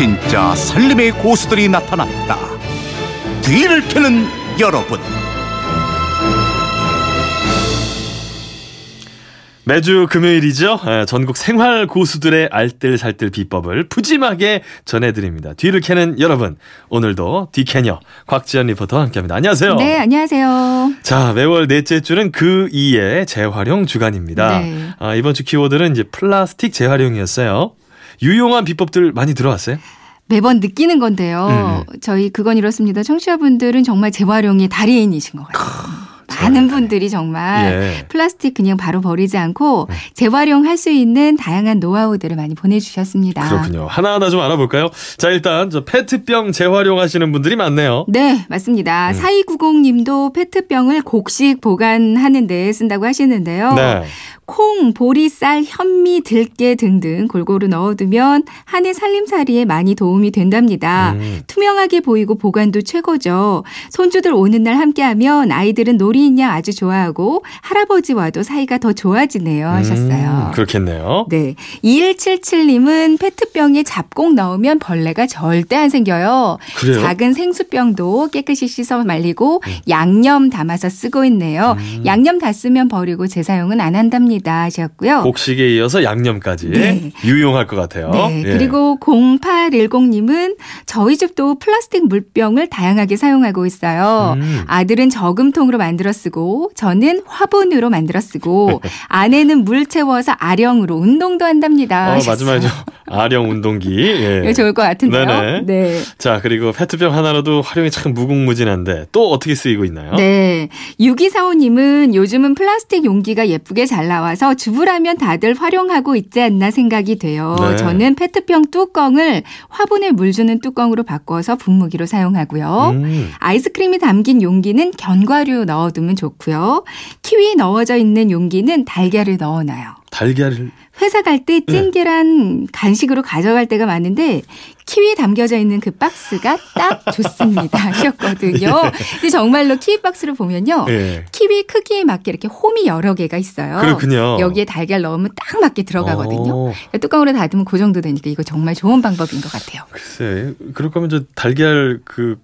진짜 살림의 고수들이 나타났다. 뒤를 캐는 여러분. 매주 금요일이죠. 예, 전국 생활 고수들의 알뜰살뜰 비법을 푸짐하게 전해드립니다. 뒤를 캐는 여러분, 오늘도 뒤캐녀 곽지연 리포터와 함께합니다. 안녕하세요. 네, 안녕하세요. 자, 매월 넷째 주는 그 이의 재활용 주간입니다. 네. 아, 이번 주 키워드는 이제 플라스틱 재활용이었어요. 유용한 비법들 많이 들어왔어요? 매번 느끼는 건데요. 저희 그건 이렇습니다. 청취자분들은 정말 재활용의 달인이신 것 같아요. 많은 분들이 정말 예. 플라스틱 그냥 바로 버리지 않고 재활용할 수 있는 다양한 노하우들을 많이 보내주셨습니다. 그렇군요. 하나하나 좀 알아볼까요? 자, 일단 저 페트병 재활용하시는 분들이 많네요. 네, 맞습니다. 4290님도 페트병을 곡식 보관하는 데 쓴다고 하시는데요. 네. 콩, 보리 쌀, 현미, 들깨 등등 골고루 넣어두면 한해 살림살이에 많이 도움이 된답니다. 음. 투명하게 보이고 보관도 최고죠. 손주들 오는 날 함께하면 아이들은 놀이인 양 아주 좋아하고 할아버지와도 사이가 더 좋아지네요 하셨어요. 음, 그렇겠네요. 네. 2177님은 페트병에 잡곡 넣으면 벌레가 절대 안 생겨요. 그래요? 음. 작은 생수병도 깨끗이 씻어 말리고 양념 담아서 쓰고 있네요. 양념 다 쓰면 버리고 재사용은 안 한답니다 하셨고요. 곡식에 이어서 양념까지 네. 유용할 것 같아요. 네. 예. 그리고 0810님은 저희 집도 플라스틱 물병을 다양하게 사용하고 있어요. 음. 아들은 저금통으로 만들어 쓰고 저는 화분으로 만들어 쓰고 아내는 물 채워서 아령으로 운동도 한답니다. 어. 마지막에 좀 아령 운동기. 예. 좋을 것 같은데요. 네네. 네. 자, 그리고 페트병 하나로도 활용이 참 무궁무진한데 또 어떻게 쓰이고 있나요? 네. 6245님은 요즘은 플라스틱 용기가 예쁘게 잘 나와 서 주부라면 다들 활용하고 있지 않나 생각이 돼요. 네. 저는 페트병 뚜껑을 화분에 물 주는 뚜껑으로 바꿔서 분무기로 사용하고요. 음. 아이스크림이 담긴 용기는 견과류 넣어두면 좋고요. 키위 넣어져 있는 용기는 달걀을 넣어놔요. 달걀을 회사 갈때 네. 찐계란 간식으로 가져갈 때가 많은데 키위 담겨져 있는 그 박스가 딱 좋습니다 하셨거든요. 근데 정말로 키위 박스를 보면요. 예. 키위 크기에 맞게 이렇게 홈이 여러 개가 있어요. 그렇군요. 여기에 달걀 넣으면 딱 맞게 들어가거든요. 어, 뚜껑으로 닫으면 그 정도 되니까 이거 정말 좋은 방법인 것 같아요. 글쎄, 그럴 거면 저 달걀 그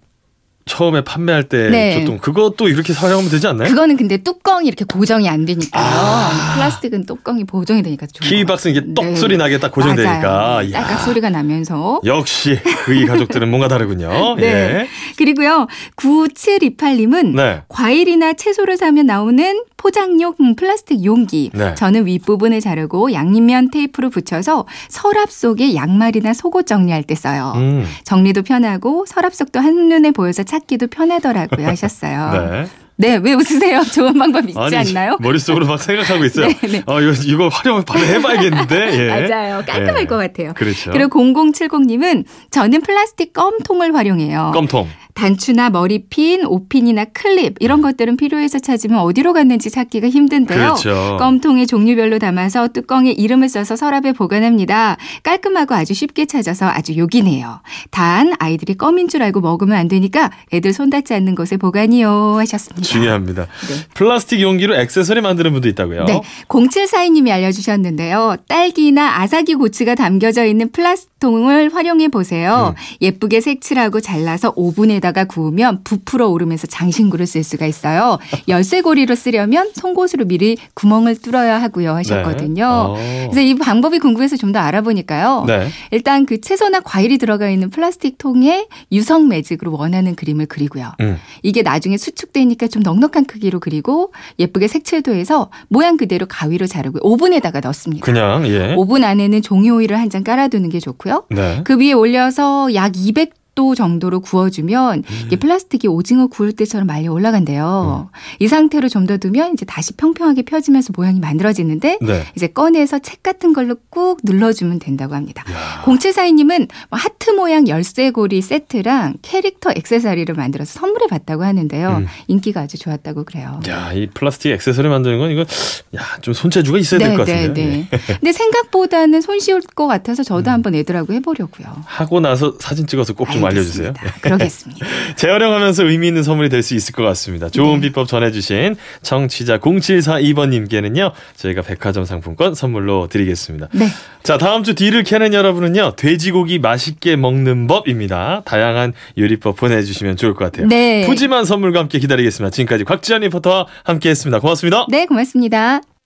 처음에 판매할 때 네. 줬던 그것도 이렇게 사용하면 되지 않나요? 그거는 근데 뚜껑이 이렇게 고정이 안 되니까요. 아. 플라스틱은 뚜껑이 고정이 되니까 좋은 키위 것 박스는 이게. 떡 네. 소리 나게 딱 고정되니까. 이야. 딸깍 소리가 나면서 역시 그이 가족들은 뭔가 다르군요. 네. 예. 그리고요, 9728님은 네. 과일이나 채소를 사면 나오는 포장용 플라스틱 용기. 네. 저는 윗부분을 자르고 양면 테이프로 붙여서 서랍 속에 양말이나 속옷 정리할 때 써요. 음. 정리도 편하고 서랍 속도 한눈에 보여서 찾기도 편하더라고요 하셨어요. 네. 네, 왜 웃으세요? 좋은 방법 있지 않나요? 머릿속으로 막 생각하고 있어요. 네, 네. 어, 이거, 이거 활용 바로 해봐야겠는데. 예. 맞아요. 깔끔할 예. 것 같아요. 그렇죠. 그리고 0070님은 저는 플라스틱 껌통을 활용해요. 껌통. 단추나 머리핀, 옷핀이나 클립 이런 것들은 필요해서 찾으면 어디로 갔는지 찾기가 힘든데요. 그렇죠. 껌통에 종류별로 담아서 뚜껑에 이름을 써서 서랍에 보관합니다. 깔끔하고 아주 쉽게 찾아서 아주 요긴해요. 단 아이들이 껌인 줄 알고 먹으면 안 되니까 애들 손 닿지 않는 곳에 보관이요 하셨습니다. 중요합니다. 네. 플라스틱 용기로 액세서리 만드는 분도 있다고요. 네. 0742님이 알려주셨는데요. 딸기나 아사기 고추가 담겨져 있는 플라스틱 통을 활용해 보세요. 음. 예쁘게 색칠하고 잘라서 오븐에다가 구우면 부풀어 오르면서 장신구를 쓸 수가 있어요. 열쇠고리로 쓰려면 송곳으로 미리 구멍을 뚫어야 하고요 하셨거든요. 네. 어. 그래서 이 방법이 궁금해서 좀 더 알아보니까요. 네. 일단 그 채소나 과일이 들어가 있는 플라스틱 통에 유성 매직으로 원하는 그림을 그리고요. 음. 이게 나중에 수축되니까 좀 넉넉한 크기로 그리고 예쁘게 색칠도 해서 모양 그대로 가위로 자르고 오븐에다가 넣습니다. 그냥, 예. 오븐 안에는 종이 오일을 한 장 깔아두는 게 좋고요. 네. 그 위에 올려서 약 200 도 정도로 구워주면 음. 이게 플라스틱이 오징어 구울 때처럼 말려 올라간대요. 이 상태로 좀 더 두면 이제 다시 평평하게 펴지면서 모양이 만들어지는데 네. 이제 꺼내서 책 같은 걸로 꾹 눌러주면 된다고 합니다. 야. 0742님은 뭐 하트 모양 열쇠고리 세트랑 캐릭터 액세서리를 만들어서 선물해 봤다고 하는데요. 음. 인기가 아주 좋았다고 그래요. 야, 이 플라스틱 액세서리 만드는 건 이거 야, 좀 손재주가 있어야 될 것 같은데. 네. 근데 생각보다는 손쉬울 것 같아서 저도 음. 한번 애들하고 해보려고요. 하고 나서 사진 찍어서 꼭좀 알려주세요. 알겠습니다. 그러겠습니다. 재활용하면서 의미 있는 선물이 될 수 있을 것 같습니다. 좋은 네. 비법 전해주신 청취자 0742번님께는요, 저희가 백화점 상품권 선물로 드리겠습니다. 네. 자, 다음 주 뒤를 캐는 여러분은요, 돼지고기 맛있게 먹는 법입니다. 다양한 요리법 보내주시면 좋을 것 같아요. 네. 푸짐한 선물과 함께 기다리겠습니다. 지금까지 곽지연 리포터와 함께 했습니다. 고맙습니다. 네, 고맙습니다.